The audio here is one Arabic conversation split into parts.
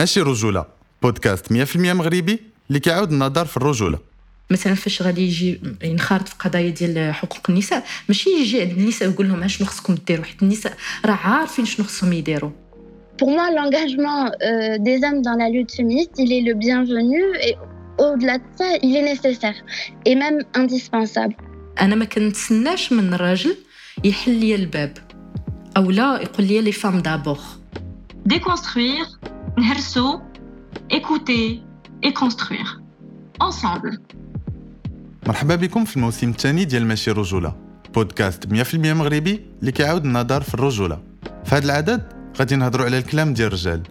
ماشي رجولة. بودكاست 100% مغربي اللي كيعاود النظر في الرجولة. مثلا فاش غادي يجي ينخرط في قضايا ديال حقوق النساء ماشي يجي عند النساء ويقول لهم شنو خصكم ديروا؟ حيت النساء راه عارفين شنو خصهم يديروا. Pour moi, l'engagement euh, des hommes dans la lutte féministe, il est le bienvenu et au-delà de ça, il est nécessaire et même indispensable. أنا ما كنتسناش من الراجل يحل لي الباب أو لا يقول لي لي فام دابور déconstruire, نهرسو, écouter et construire. Ensemble. مرحبا بكم في الموسم الثاني ديال ماشي رجولة بودكاست 100% مغربي اللي كيعاود النظر في الرجولة في هذا العدد غادي نهضروا على الكلام ديال الرجال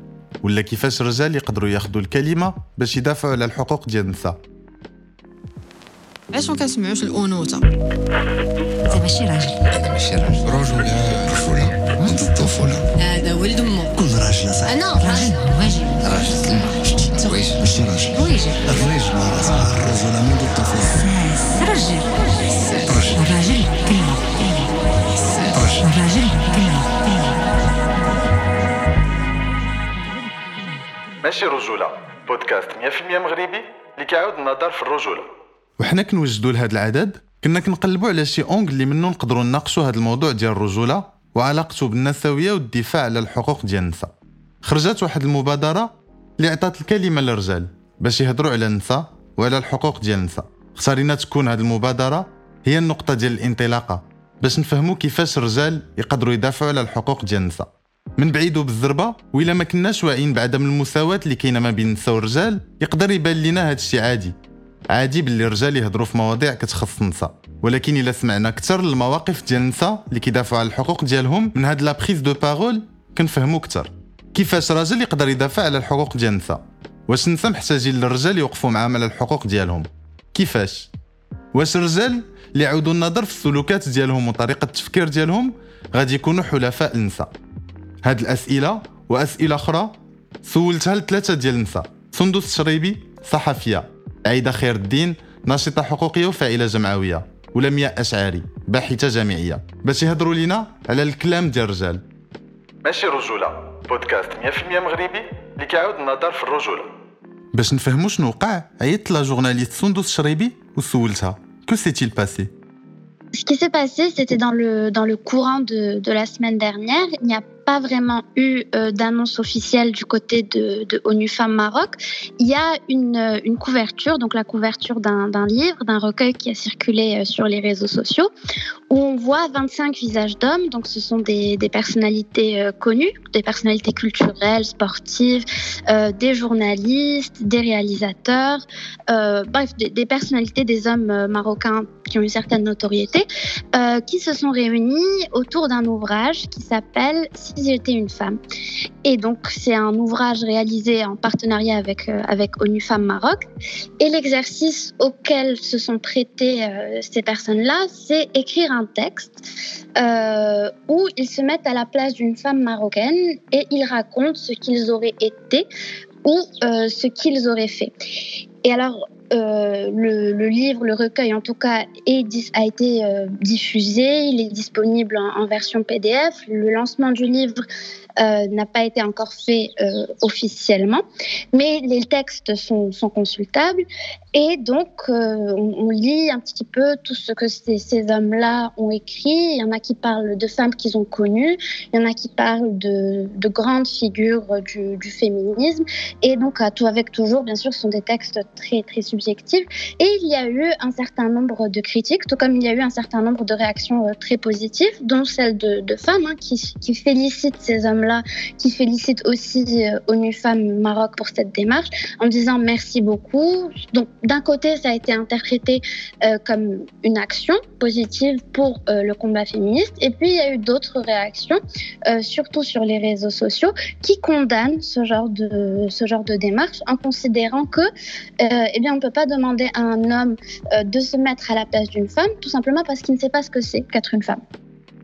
ولا كيفاش الرجال يقدروا ياخذوا الكلمة باش يدافعوا على الحقوق ديال النساء علاش ما كنسمعوش الانوثه هذا ماشي راجل هذا ماشي راجل رجولة رجولة منذ الطفولة هذا ولد امه كل راجل صح أنا راجل واجب راجل كلمة زويج ماشي راجل واجب الرجل راه الرجولة منذ الطفولة راجل رجل الراجل كلمه رجل الراجل كلمه ماشي رجولة بودكاست 100% مغربي اللي كيعاود النظر في الرجولة وحنا كنوجدوا لهذا العدد كنا كنقلبوا على شي اونغل اللي منه نقدروا نناقشوا هذا الموضوع ديال الرجولة وعلاقته بالنسوية والدفاع على الحقوق ديال النساء خرجت واحد المبادرة اللي عطات الكلمة للرجال باش يهضروا على النساء وعلى الحقوق ديال النساء اختارينا تكون هذه المبادرة هي النقطة ديال الانطلاقة باش نفهموا كيفاش الرجال يقدروا يدافعوا على الحقوق ديال النساء من بعيد وبالزربه وإلا ما كناش واعيين بعدم المساواة اللي كاينة ما بين النساء والرجال يقدر يبان لنا هذا الشيء عادي. عادي باللي الرجال يهضروا في مواضيع كتخص النساء ولكن إلا سمعنا أكثر المواقف ديال النساء اللي كيدافعوا على الحقوق ديالهم من هاد la prise de parole كنفهموا أكثر. كيفاش راجل يقدر يدافع على الحقوق ديال النساء واش النساء محتاجين للرجال يوقفوا معاهم على الحقوق ديالهم؟ كيفاش؟ واش الرجال اللي يعودوا النظر في السلوكات ديالهم وطريقة التفكير ديالهم غادي يكونوا حلفاء النساء هاد الأسئلة وأسئلة أخرى سولتها لثلاثة ديال النساء سندس الشريبي صحفية. عايده خير الدين ناشطه حقوقيه وفاعله جمعوية ولمياء اشعري باحثة جامعية. باش يهضروا لينا على الكلام ديال الرجال. ماشي رجولة بودكاست 100% مغربي اللي كيعاود النظر في الرجولة. باش نفهموا شنو وقع عيطت la journaliste سندس الشريبي وسولتها. que s'est-il passé Ce qui s'est passé, c'était dans le, dans le courant de, de la semaine dernière. Il n'y a pas vraiment eu euh, d'annonce officielle du côté de, ONU Femmes Maroc. Il y a une, euh, couverture, donc la couverture d'un livre, d'un recueil qui a circulé euh, sur les réseaux sociaux, où on voit 25 visages d'hommes. Donc ce sont des, personnalités connues, des personnalités culturelles, sportives, des journalistes, des réalisateurs, bref, des, personnalités, des hommes marocains qui ont une certaine notoriété, euh, qui se sont réunis autour d'un ouvrage qui s'appelle Si j'étais une femme. Et donc, c'est un ouvrage réalisé en partenariat avec, euh, avec ONU Femmes Maroc. Et l'exercice auquel se sont prêtées euh, ces personnes-là, c'est écrire un texte où ils se mettent à la place d'une femme marocaine et ils racontent ce qu'ils auraient été ou ce qu'ils auraient fait. Et alors, euh, le, livre, le recueil en tout cas, est a été euh, diffusé, il est disponible en, version PDF. Le lancement du livre n'a pas été encore fait euh, officiellement, mais les textes sont, consultables. Et donc euh, on, lit un petit peu tout ce que ces, hommes-là ont écrit. Il y en a qui parlent de femmes qu'ils ont connues, il y en a qui parlent de, de grandes figures du, féminisme. Et donc tout avec toujours, bien sûr, ce sont des textes très très subjectifs. Et il y a eu un certain nombre de critiques, tout comme il y a eu un certain nombre de réactions euh, très positives, dont celle de, femmes hein, qui, qui félicitent ces hommes-là, qui félicitent aussi euh, ONU Femmes Maroc pour cette démarche, en disant merci beaucoup. Donc d'un côté, ça a été interprété euh, comme une action positive pour euh, le combat féministe, et puis il y a eu d'autres réactions, euh, surtout sur les réseaux sociaux, qui condamnent ce genre de ce genre de démarche en considérant que euh, eh bien on ne peut pas demander à un homme euh, de se mettre à la place d'une femme tout simplement parce qu'il ne sait pas ce que c'est qu'être une femme.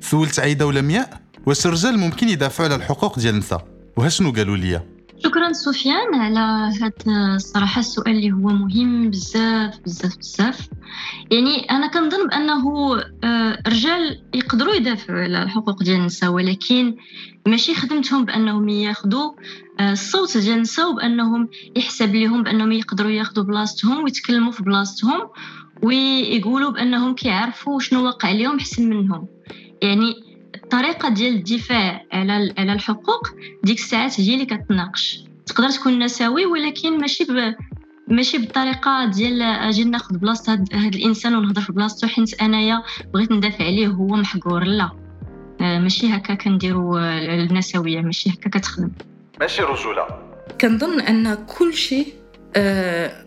سولت عايده ولمياء واش الرجال ممكن يدافعوا على الحقوق ديال النساء وها شنو قالوا لي شكرا سفيان على هذا الصراحة السؤال اللي هو مهم بزاف بزاف بزاف. يعني أنا كنظن بأنه آه، الرجال يقدروا يدافعوا على الحقوق ديال النساء ولكن ماشي خدمتهم بأنهم ياخذوا آه، الصوت ديال النساء وبأنهم يحسب لهم بأنهم يقدروا ياخذوا بلاصتهم ويتكلموا في بلاصتهم ويقولوا بأنهم كيعرفوا شنو واقع لهم أحسن منهم. يعني الطريقة ديال الدفاع على على الحقوق ديك الساعات هي اللي كتناقش. تقدر تكون نسوي ولكن ماشي ب... ماشي بالطريقة ديال آجي ناخذ بلاصة هاد, هاد الإنسان ونهضر في بلاصتو حيت أنايا بغيت ندافع عليه وهو محقور. لا. آه، ماشي هكا كنديروا النسوية ماشي هكا كتخدم. ماشي رجوله كنظن أن كل شيء آه،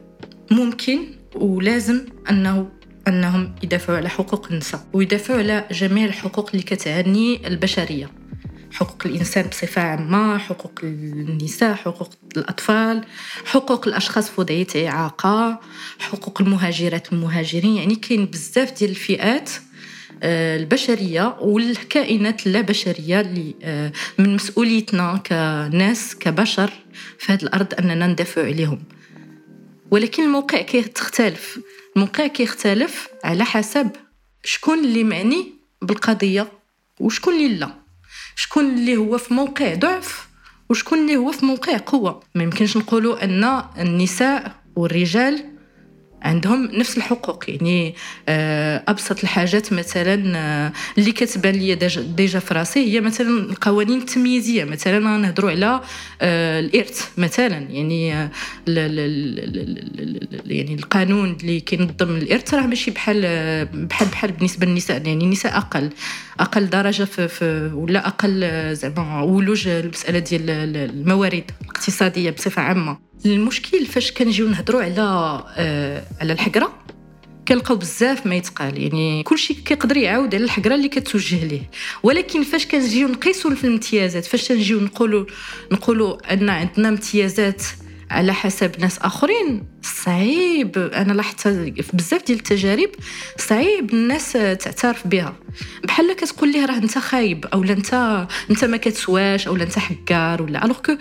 ممكن ولازم أنه أنهم يدافعوا على حقوق النساء ويدافعوا على جميع الحقوق اللي كتعني البشرية. حقوق الإنسان بصفة عامة حقوق النساء حقوق الأطفال حقوق الأشخاص في وضعية إعاقة حقوق المهاجرات والمهاجرين. يعني كاين بزاف ديال الفئات آه، البشرية والكائنات اللابشريه اللي آه، من مسؤوليتنا كناس كبشر في هذه الأرض أننا ندافع عليهم. ولكن الموقع كيختلف. الموقع كيختلف على حسب شكون اللي معني بالقضية وشكون اللي لا شكون اللي هو في موقع ضعف وشكون اللي هو في موقع قوه ما يمكنش نقولوا ان النساء والرجال عندهم نفس الحقوق. يعني آه، أبسط الحاجات مثلا آه، اللي كتبان لي ديجا في راسي هي مثلا القوانين التمييزية. مثلا نهضروا على آه، الإرث مثلا. يعني يعني القانون اللي كينظم الإرث راه ماشي بحال بحال بحال بالنسبة للنساء. يعني النساء أقل أقل درجة في, في ولا أقل زعما ولوج المسألة ديال الموارد الاقتصادية بصفة عامة. المشكل فاش كنجيو نهضروا على آه على الحقرة كنلقاو بزاف ما يتقال. يعني كلشي كيقدر يعاود على الحقرة اللي كتوجه ليه. ولكن فاش كنجيو نقيسوا في الامتيازات فاش نجيو نقولوا نقولوا أن عندنا امتيازات على حسب ناس آخرين. صعيب. أنا لاحظت في بزاف ديال التجارب صعيب الناس تعترف بها. بحال كتقول ليه راه أنت خايب أو انت أنت ما كتسواش أو أنت حكار ولا. الوغ كو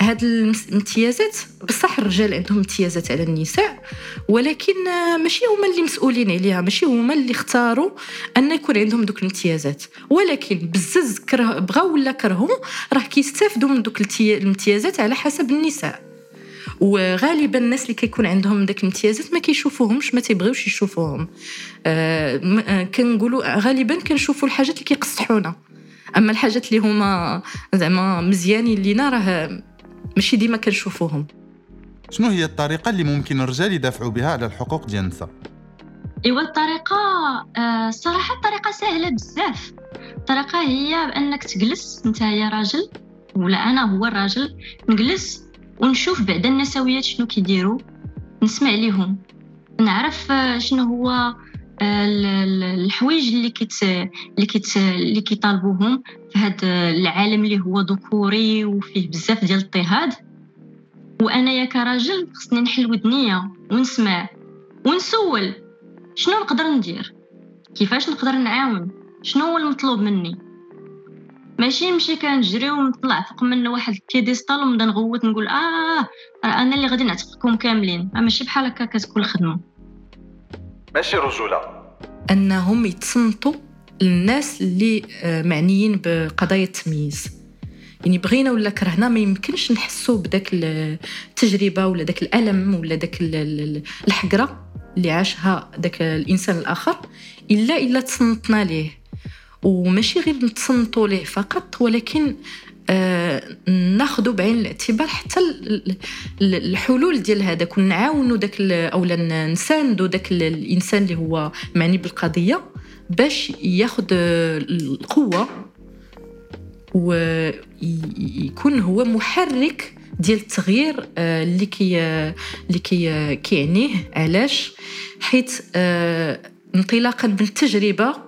هاد الامتيازات بصح الرجال عندهم امتيازات على النساء ولكن ماشي هما اللي مسؤولين عليها ماشي هما اللي اختاروا أن يكون عندهم دوك الامتيازات ولكن بزز كره بغاو ولا كرهوا راه كيستافدوا من دوك الامتيازات على حسب النساء. وغالبا الناس اللي كيكون عندهم داك الامتيازات ما كيشوفوهمش ما تيبغيوش يشوفوهم. آه, آه، كنقولوا غالبا كنشوفوا الحاجات اللي كيقصحونا. أما الحاجات اللي هما زعما مزيانين لينا راه ماشي ديما كنشوفوهم. شنو هي الطريقة اللي ممكن الرجال يدافعوا بها على الحقوق ديال النساء ايوا الطريقة آه الصراحه الطريقة سهلة بزاف. الطريقة هي بانك تجلس أنت يا راجل ولا أنا هو الراجل نجلس ونشوف بعدا النسويات شنو كيديروا نسمع ليهم. نعرف آه، شنو هو آه، الحوايج اللي كت اللي كت اللي كيطالبوهم في هذا العالم اللي هو ذكوري وفيه بزاف ديال الاضطهاد. وأنا يا كراجل خصني نحل ودنيا ونسمع ونسول شنو نقدر ندير كيفاش نقدر نعاون شنو هو المطلوب مني. ماشي نمشي كنجري ونطلع فوق من واحد البيديستال ونبدا نغوت نقول آه راه أنا اللي غادي نعتقكم كاملين. ماشي بحال هكا كتكون الخدمة. ماشي رجولة. أنهم يتصنتوا للناس اللي آه، معنيين بقضايا التمييز. يعني بغينا ولا كرهنا ما يمكنش نحسوا بداك التجربة ولا داك الألم ولا داك الحقرة اللي عاشها داك الإنسان الآخر إلا إلا تصنتنا ليه. وماشي غير نتصنتوا ليه فقط ولكن آه ناخذ بعين الاعتبار حتى الحلول ديال هذاك ونعاونوا داك اولا نساندوا داك الإنسان اللي هو معني بالقضية باش ياخذ القوة ويكون هو محرك ديال التغيير آه، اللي كي اللي كي كيعنيه علاش؟ حيت آه، انطلاقا من التجربة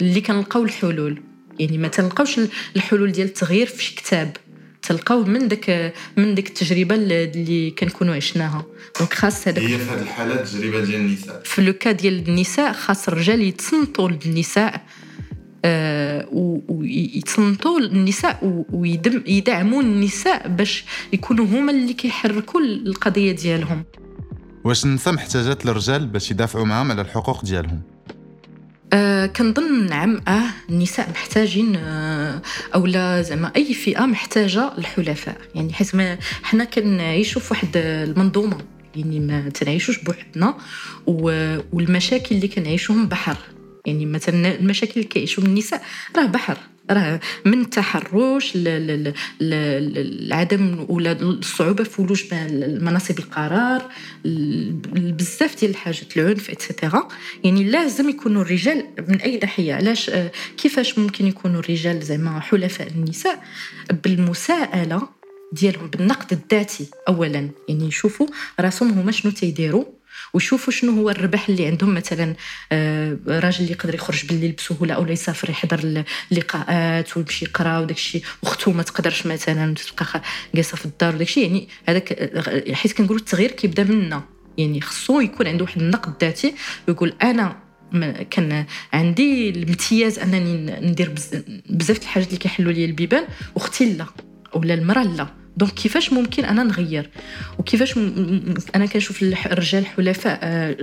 اللي كنلقاو الحلول. يعني ما تلقاوش الحلول ديال التغيير في شي كتاب. تلقاوه من داك من ديك التجربة اللي كنكونوا عشناها. donc خاص هذاك هي في هذه الحالة التجربة ديال النساء. في le cas ديال النساء خاص الرجال يتصنتوا للنساء آه، ويتصنتوا النساء و- ويدم يدعموا النساء باش يكونوا هما اللي كيحركوا القضية ديالهم. واش النساء محتاجات للرجال باش يدافعوا معاهم على الحقوق ديالهم؟ آه كنظن نعم آه النساء محتاجين آه أو لا زعما أي فئة محتاجة الحلفاء يعني حيت حنا كنعيشوا في واحد المنظومة يعني ما تنعيشوش بوحدنا والمشاكل اللي كنعيشوهم بحر. يعني مثلا المشاكل اللي كيعيشوهم النساء راه بحر راه من التحرش لعدم ولا الصعوبة في ولوج مناصب القرار بزاف ديال الحاجات العنف اتسيتيرا يعني لازم يكونوا الرجال من أي ناحية علاش؟ آه، كيفاش ممكن يكونوا الرجال زعما حلفاء النساء؟ بالمساءلة ديالهم بالنقد الذاتي اولا. يعني يشوفوا راسهم هما شنو تيديروا. ويشوفوا شنو هو الربح اللي عندهم مثلا آه، راجل يقدر يخرج بالليل بسهولة أو يسافر يحضر اللقاءات ويمشي يقرأ وداك الشيء واختو ما تقدرش مثلا تبقى جالسة في الدار وداك الشيء يعني هذاك آه، حيت كنقولوا التغيير كيبدأ منا. يعني خصو يكون عنده واحد النقد ذاتي ويقول أنا كان عندي الامتياز أنني ندير بز- بزاف الحاجات اللي كيحلوا لي البيبان واختي لا ولا المرأة لا. دونك كيفاش ممكن أنا نغير؟ وكيفاش م- أنا كنشوف الرجال حلفاء آه،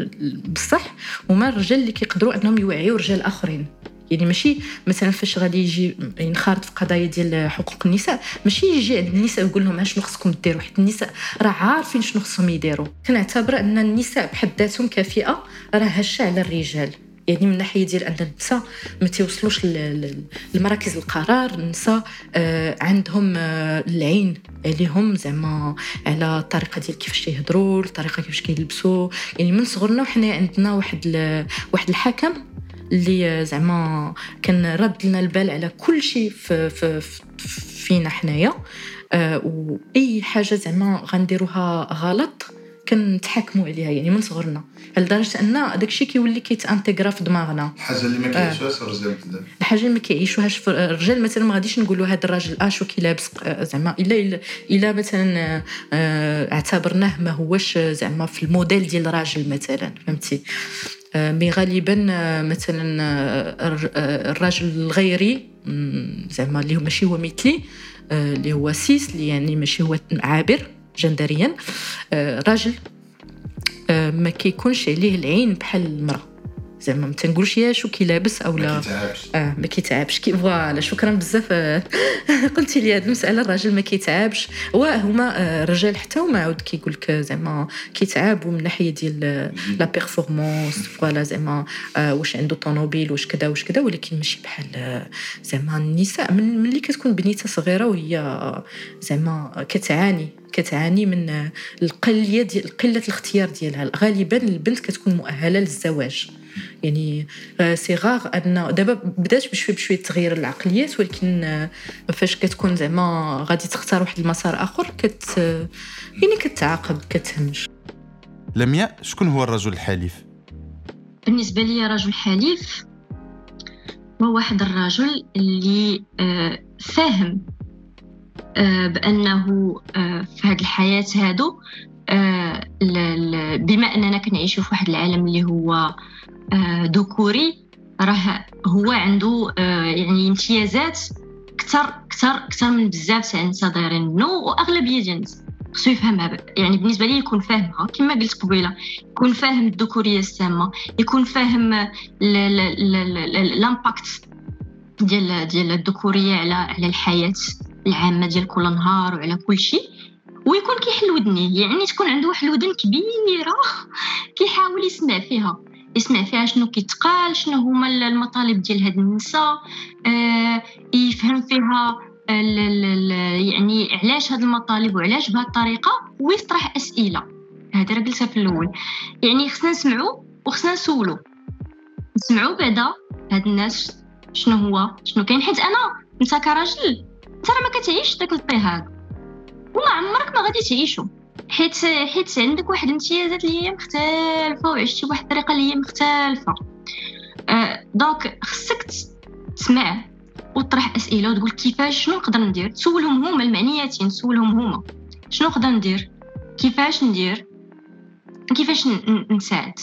بصح هما الرجال اللي كيقدروا أنهم يوعيوا رجال آخرين. يعني ماشي مثلا فاش غادي يجي ينخرط في قضايا ديال حقوق النساء ماشي يجي عند النساء ويقول لهم شنو خصكم ديروا حيت النساء راه عارفين شنو خصهم يديروا. كنعتبر أن النساء بحد ذاتهم كفئة راه هشة على الرجال. يعني من ناحية ديال أن النساء ما تيوصلوش لمراكز القرار النساء آه، عندهم آه، العين عليهم زعما على الطريقة ديال كيفاش تيهضروا الطريقة كيفاش كيلبسوا. يعني من صغرنا وحنا عندنا واحد واحد الحكم اللي آه، زعما كان رد لنا البال على كل شيء في, في, في فينا حنايا. واي حاجة زعما غنديروها غلط كنتحاكموا عليها يعني من صغرنا لدرجة أن داك الشيء كيولي كي s'intègre في دماغنا. الحاجة اللي ما كيعيشوهاش الرجال بزاف الحاجة اللي ما كيعيشوهاش في الرجال مثلا ما غاديش نقولوا هذا الراجل آه شو كي لابس آه، زعما إلا إلا مثلا آه، آه، اعتبرناه ما هوش آه، زعما في الموديل ديال الراجل مثلا فهمتي؟ آه، mais غالبا آه، مثلا آه، الر- آه، الراجل الغيري زعما اللي هو ماشي هو مثلي آه، اللي هو cis اللي يعني ماشي هو عابر. جندريا آه، راجل آه، ما كيكونش عليه العين بحال المرأة. زعما ما تنقولش يا شو كي لابس أو لا. آه ما كيتعبش. كي voilà شكرا بزاف. آه، قلتي لي هذه المسألة الراجل ما كيتعبش. وهما آه، الرجال حتى هما عاود كيقول لك زعما كيتعبوا من ناحية ديال آه، la performance voilà زعما آه، واش عنده طوموبيل واش كذا واش كذا. ولكن ماشي بحال آه، زعما النساء. من ملي كتكون بنيته صغيرة وهي آه، زعما كتعاني كتعاني من آه، القلية ديال قلة الاختيار ديالها. غالبا البنت كتكون مؤهلة للزواج. يعني آه، سي غاغ ان دابا بدات بشويه بشويه تغيير العقليات ولكن آه، فاش كتكون زعما غادي تختار واحد المسار آخر كت آه، يعني كتعاقب كتهمش لمياء شكون هو الرجل الحليف؟ بالنسبة لي رجل حليف هو واحد الرجل اللي آه، فاهم آه، بأنه آه، في هذه الحياة هادو آه، بما أننا كنعيشوا في واحد العالم اللي هو آه، ذكوري راه هو عنده آه، يعني امتيازات كثر كثر كثر من بزاف تاع الناس دايرين منه وأغلبية ديال الناس خصو يفهمها. يعني بالنسبة لي يكون فاهمها كما قلت قبيلة يكون فاهم الذكورية السامة يكون فاهم ال- ال- ال- ال- ال- الإمباكت ديال ديال الذكورية على على الحياة العامة ديال كل نهار وعلى كل شيء. ويكون كيحل ودنيه يعني تكون عنده واحد الودن كبيرة كيحاول يسمع فيها. يسمع فيها شنو كيتقال شنو هما المطالب ديال هاد النساء آه يفهم فيها يعني علاش هاد المطالب وعلاش بهاد الطريقة ويطرح أسئلة. هذا راه قلتها في الأول. يعني خصنا نسمعوا وخصنا نسولوا نسمعوا بعدا هاد الناس شنو هو شنو كاين. حيت أنا أنت كراجل أنت راه ما كتعيش داك الاضطهاد وما عمرك ما غادي تعيشو. حيت حيت عندك واحد الامتيازات اللي هي مختلفة وعشتي بواحد الطريقة اللي هي مختلفة. آه دونك خصك تس- تسمع وتطرح أسئلة وتقول كيفاش شنو نقدر ندير؟ تسولهم هما المعنياتين تسولهم هما. شنو نقدر ندير؟ كيفاش ندير؟ كيفاش نساعد؟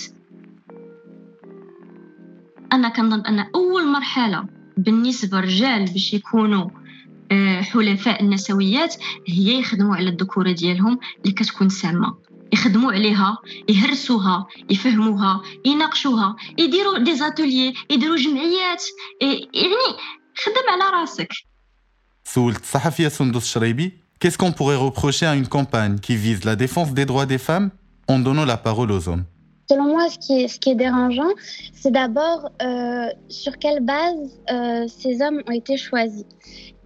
أنا كنظن ان أول مرحلة بالنسبة للرجال باش يكونوا حلفاء النسويات هي يخدموا على الذكوره ديالهم اللي كتكون سامه يخدموا عليها يهرسوها يفهموها يناقشوها يديروا دي زاتوليي يديروا جمعيات يعني خدم على راسك سولت الصحفيه سندس شريبي Qu'est-ce qu'on pourrait reprocher à une campagne qui vise la défense des droits des femmes en donnant la parole aux hommes Selon moi, ce qui est, ce qui est dérangeant, c'est d'abord euh, sur quelle base euh, ces hommes ont été choisis.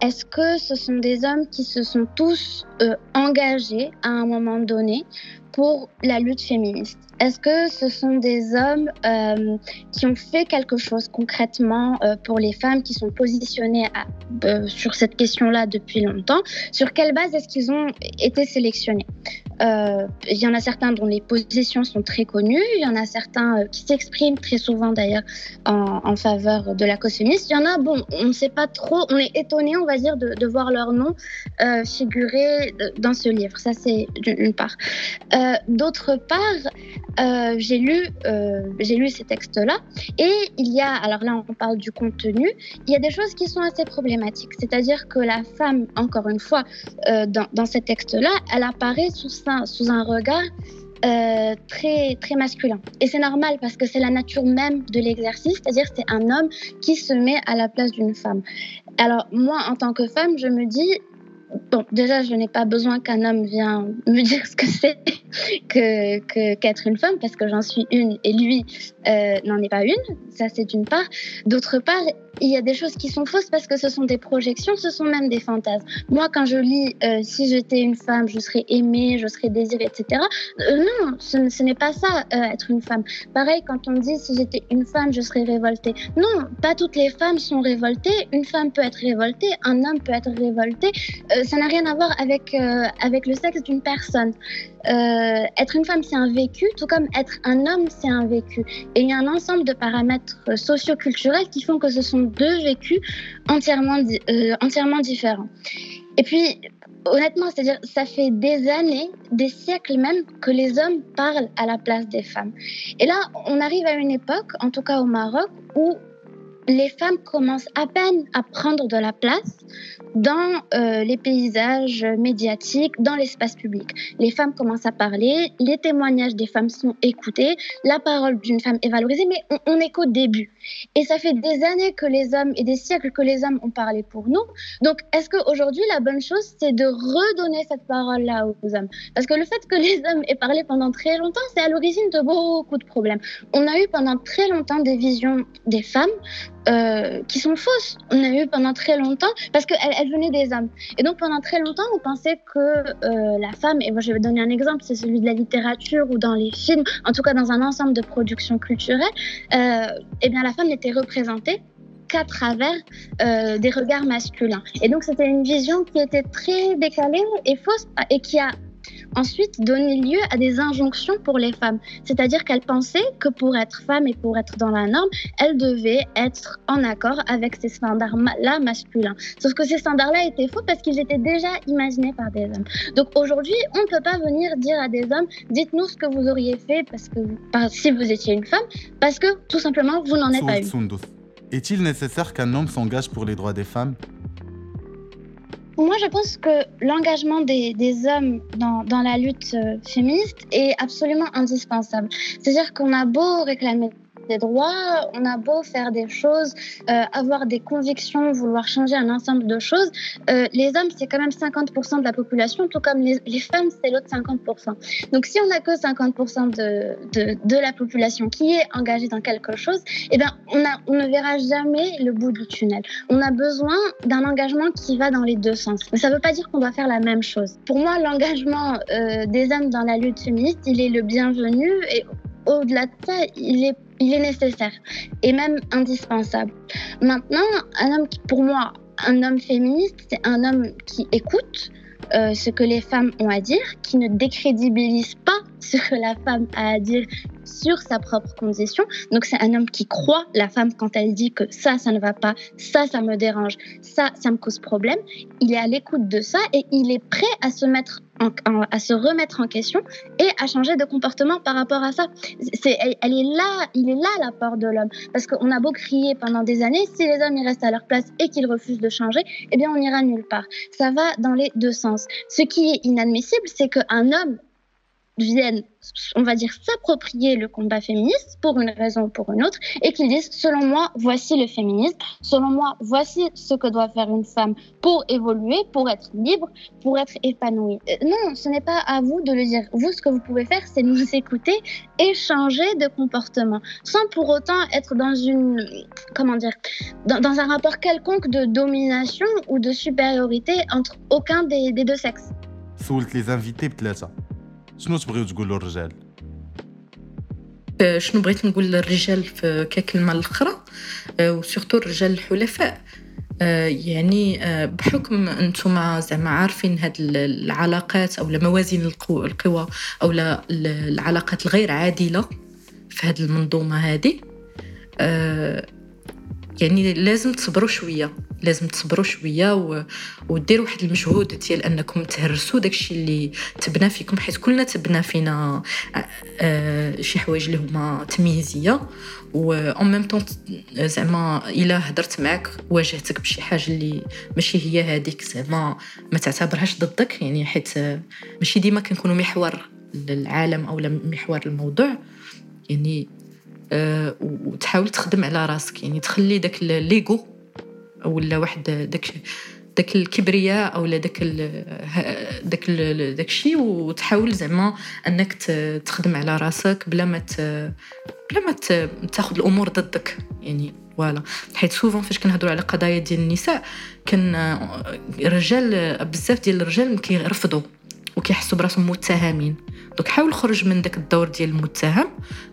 Est-ce que ce sont des hommes qui se sont tous euh, engagés à un moment donné pour la lutte féministe? Est-ce que ce sont des hommes euh, qui ont fait quelque chose concrètement euh, pour les femmes, qui sont euh, sur cette question-là depuis longtemps? Sur quelle base est-ce qu'ils ont été sélectionnés? Il y en a certains dont les positions sont très connues, il y en a certains qui s'expriment très souvent d'ailleurs en, en, faveur de la cause féministe. Il y en a, bon, on ne sait pas trop, on est étonné, on de, voir leur nom euh, figurer dans ce livre. Ça, c'est d'une part. Euh, D'autre part, euh, j'ai lu, euh, j'ai lu ces textes-là et il y a, alors là, on parle du contenu, il y a des choses qui sont assez problématiques. C'est-à-dire que la femme, encore une fois, dans, dans ces textes-là, elle apparaît sous sous un regard euh, très, très masculin. Et c'est normal parce que c'est la nature même de l'exercice, c'est-à-dire c'est un homme qui se met à la place d'une femme. Alors moi, en tant que femme, je me dis, bon, déjà, je n'ai pas besoin qu'un homme vienne me dire ce que c'est que, qu'être une femme, parce que j'en suis une et lui euh, n'en est pas une. Ça, c'est d'une part. D'autre part, il y a des choses qui sont fausses parce que ce sont des projections, ce sont même des fantasmes. Moi, quand je lis euh, si j'étais une femme, je serais aimée, je serais désirée, etc. Euh, non, ce, ce n'est pas ça, être une femme. Pareil, quand on dit si j'étais une femme, je serais révoltée. Non, pas toutes les femmes sont révoltées. Une femme peut être révoltée, un homme peut être révolté. Ça n'a rien à voir avec, euh, avec le sexe d'une personne. Euh, être une femme, c'est un vécu, tout comme être un homme, c'est un vécu. Et il y a un ensemble de paramètres socioculturels qui font que ce sont deux vécus entièrement, euh, entièrement différents. Et puis, honnêtement, c'est-à-dire, ça fait des années, des siècles même, que les hommes parlent à la place des femmes. Et là, on arrive à une époque, en tout cas au Maroc, où les femmes commencent à peine à prendre de la place dans euh, les paysages médiatiques, dans l'espace public. Les femmes commencent à parler, les témoignages des femmes sont écoutés, la parole d'une femme est valorisée, mais on, on est qu'au début. Et ça fait des années que les hommes et des siècles que les hommes ont parlé pour nous. Donc, est-ce qu'aujourd'hui, la bonne chose, c'est de redonner cette parole-là aux hommes? Parce que le fait que les hommes aient parlé pendant très longtemps, c'est à l'origine de beaucoup de problèmes. On a eu pendant très longtemps des visions des femmes euh, qui sont fausses. On a eu pendant très longtemps, parce qu'elles elles venaient des hommes. Et donc pendant très longtemps, on pensait que euh, la femme, et moi je vais donner un exemple, c'est celui de la littérature ou dans les films, en tout cas dans un ensemble de productions culturelles, euh, eh bien la femme n'était représentée qu'à travers euh, des regards masculins. Et donc c'était une vision qui était très décalée et fausse et qui a ensuite donné lieu à des injonctions pour les femmes. C'est-à-dire qu'elles pensaient que pour être femme et pour être dans la norme, elles devaient être en accord avec ces standards-là masculins. Sauf que ces standards-là étaient faux parce qu'ils étaient déjà imaginés par des hommes. Donc aujourd'hui, on ne peut pas venir dire à des hommes, dites-nous ce que vous auriez fait parce que, si vous étiez une femme, parce que tout simplement, vous n'en êtes pas une. Est-il nécessaire qu'un homme s'engage pour les droits des femmes? Moi, je pense que l'engagement des, hommes dans, dans la lutte euh, féministe est absolument indispensable. C'est-à-dire qu'on a beau réclamer des droits, on a beau faire des choses, euh, avoir des convictions, vouloir changer un ensemble de choses, euh, les hommes, c'est quand même 50% de la population, tout comme les, les femmes, c'est l'autre 50%. Donc si on n'a que 50% de, de, de, la population qui est engagée dans quelque chose, eh bien, on, a, on ne verra jamais le bout du tunnel. On a besoin d'un engagement qui va dans les deux sens. Mais ça ne veut pas dire qu'on doit faire la même chose. Pour moi, l'engagement euh, des hommes dans la lutte féministe, il est le bienvenu et au-delà de ça, il est, il est nécessaire et même indispensable. Maintenant, un homme qui, pour moi, un homme féministe, c'est un homme qui écoute euh, ce que les femmes ont à dire, qui ne décrédibilise pas ce que la femme a à dire sur sa propre condition. Donc c'est un homme qui croit la femme quand elle dit que ça, ça ne va pas, ça, ça me dérange, ça, ça me cause problème. Il est à l'écoute de ça et il est prêt à se mettre à se remettre en question et à changer de comportement par rapport à ça. Elle, est là, il est là l'apport de l'homme. Parce qu'on a beau crier pendant des années, si les hommes restent à leur place et qu'ils refusent de changer, eh bien on n'ira nulle part. Ça va dans les deux sens. Ce qui est inadmissible, c'est qu'un homme viennent, on va dire, s'approprier le combat féministe pour une raison ou pour une autre, et qu'ils disent, selon moi, voici le féminisme, selon moi, voici ce que doit faire une femme pour évoluer, pour être libre, pour être épanouie. Euh, non, ce n'est pas à vous de le dire. Vous, ce que vous pouvez faire, c'est nous écouter, et changer de comportement, sans pour autant être dans une, comment dire, dans, un rapport quelconque de domination ou de supériorité entre aucun des, deux sexes. les invités, شنو تبغيو تقولوا الرجال؟ شنو بغيت نقول للرجال في ككلمة الأخرى؟ وسورتو الرجال الحلفاء. يعني بحكم أنتم زعما عارفين هاد العلاقات أو موازين القوى أو العلاقات الغير عادلة في هاد المنظومة هذه يعني لازم تصبروا شوية لازم تصبروا شوية و... وديروا واحد المجهود ديال أنكم تهرسوا داكشي اللي تبنى فيكم حيت كلنا تبنى فينا آه شي حوايج اللي هما تمييزية. و en même temps زعما إلا هضرت معك واجهتك بشي حاجة اللي ماشي هي هذيك زعما ما تعتبرهاش ضدك. يعني حيت ماشي ديما كنكونوا محور العالم أو محور الموضوع. يعني وتحاول تخدم على راسك. يعني تخلي داك ال l'ego ولا واحد داك داك الكبرياء أو داك داك داك الشيء وتحاول زعما أنك تخدم على راسك بلا ما بلا ما تاخذ الأمور ضدك. يعني voilà. حيت souvent فاش كنهضروا على قضايا ديال النساء كان الرجال بزاف ديال الرجال كيرفضوا. وكيحسوا براسهم متهمين donc حاول خرج من داك الدور ديال المتهم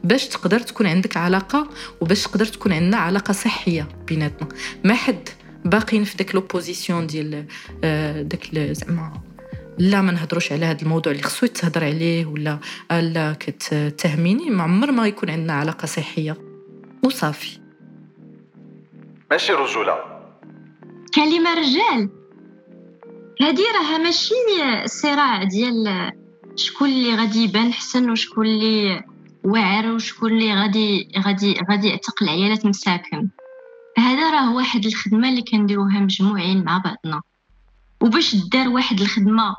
باش تقدر تكون عندك علاقة وباش تقدر تكون عندنا علاقة صحية بيناتنا. ما حد باقيين في داك l'opposition ديال آه، داك زعما لا ما نهضروش على هذا الموضوع اللي خصو يتهضر عليه ولا لا كتهميني. ما عمر ما يكون عندنا علاقة صحية. وصافي. ماشي رجولة. كلمة رجال. هادي راها ماشي صراع ديال شكون اللي غادي يبان حسن وشكون اللي واعر وشكون اللي غادي غادي غادي يعتق العيالات مساكن. هذا راه واحد الخدمة اللي كنديروها مجموعين مع بعضنا. وباش دار واحد الخدمة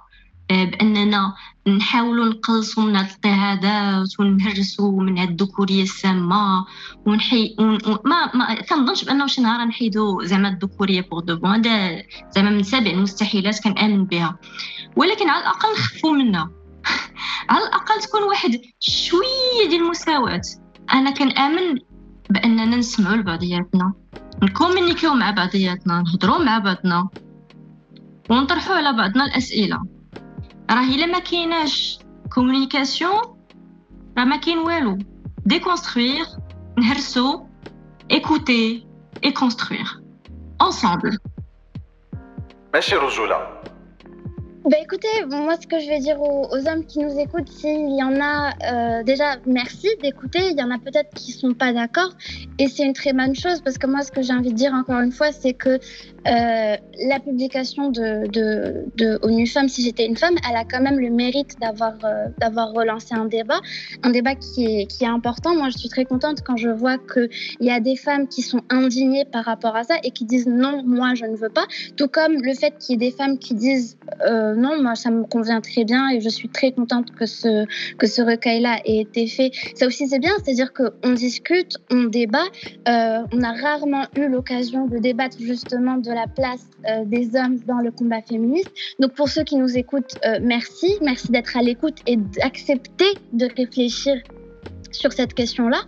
بأننا نحاولوا نقلصوا من الاضطهادات ونهرسوا من هاد الذكوريه السامه ونحي ون... ما ما كنظنش بأنه شي نهار نحيدوا زعما الذكوريه pour de bon هذا زعما من سابع المستحيلات كنأمن بها. ولكن على الأقل نخفوا منها. على الأقل تكون واحد شوية ديال المساواة. أنا كنأمن بأننا نسمعوا لبعضياتنا. نكومونيكيو مع بعضياتنا نهضروا مع بعضنا. ونطرحوا على بعضنا الأسئلة. راه الا ما كايناش communication راه ما كاين والو déconstruire نهرسو ايكوتي اي كونستروير ensemble. ماشي رجوله Bah écoutez, moi ce que je vais dire aux, hommes qui nous écoutent, s'il y en a, euh, déjà merci d'écouter, il y en a peut-être qui sont pas d'accord, et c'est une très bonne chose parce que moi ce que j'ai envie de dire encore une fois, c'est que euh, la publication de, de, de ONU Femmes, si j'étais une femme, elle a quand même le mérite d'avoir euh, d'avoir relancé un débat, un débat qui est, qui est important. Moi je suis très contente quand je vois qu'il y a des femmes qui sont indignées par rapport à ça et qui disent non, moi je ne veux pas, tout comme le fait qu'il y ait des femmes qui disent non, moi, ça me convient très bien et je suis très contente que ce, que ce recueil-là ait été fait. Ça aussi, c'est bien, c'est-à-dire qu'on discute, on débat. Euh, on a rarement eu l'occasion de débattre justement de la place euh, des hommes dans le combat féministe. Donc, pour ceux qui nous écoutent, euh, merci. Merci d'être à l'écoute et d'accepter de réfléchir sur cette question-là.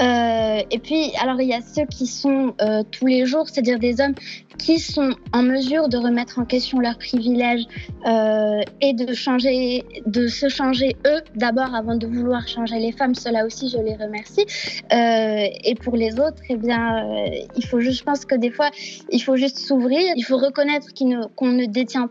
Euh, et puis, alors, il y a ceux qui sont euh, tous les jours, c'est-à-dire des hommes qui sont en mesure de remettre en question leurs privilèges euh, et de changer, de se changer eux d'abord avant de vouloir changer les femmes. Cela aussi, je les remercie. et pour les autres, eh bien, il faut juste, je pense que des fois, il faut juste s'ouvrir, il faut reconnaître qu'on ne, ne détient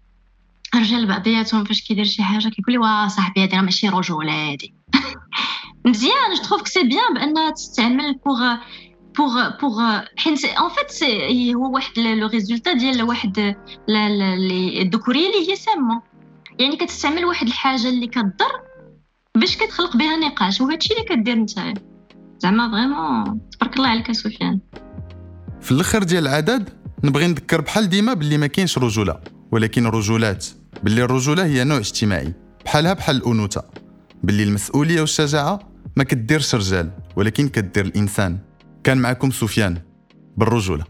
الرجال بعضياتهم فاش كيدير شي حاجة كيقول لي واه صاحبي هذه راه ماشي رجوله هذه مزيان je trouve c'est bien بانها تستعمل pour pour pour حيت en fait هو واحد le résultat ديال واحد الذكورية اللي هي سامة. يعني كتستعمل واحد الحاجة اللي كضر باش كتخلق بها نقاش وهذا الشيء اللي كدير نتايا زعما vraiment تبارك الله عليك سفيان. في الأخر ديال العدد نبغي نذكر بحال ديما باللي ما كاينش رجولة ولكن رجولات. باللي الرجولة هي نوع اجتماعي. بحالها بحال الأنوثة. باللي المسؤولية والشجاعة ما كديرش رجال ولكن كدير الإنسان. كان معكم سفيان بالرجولة.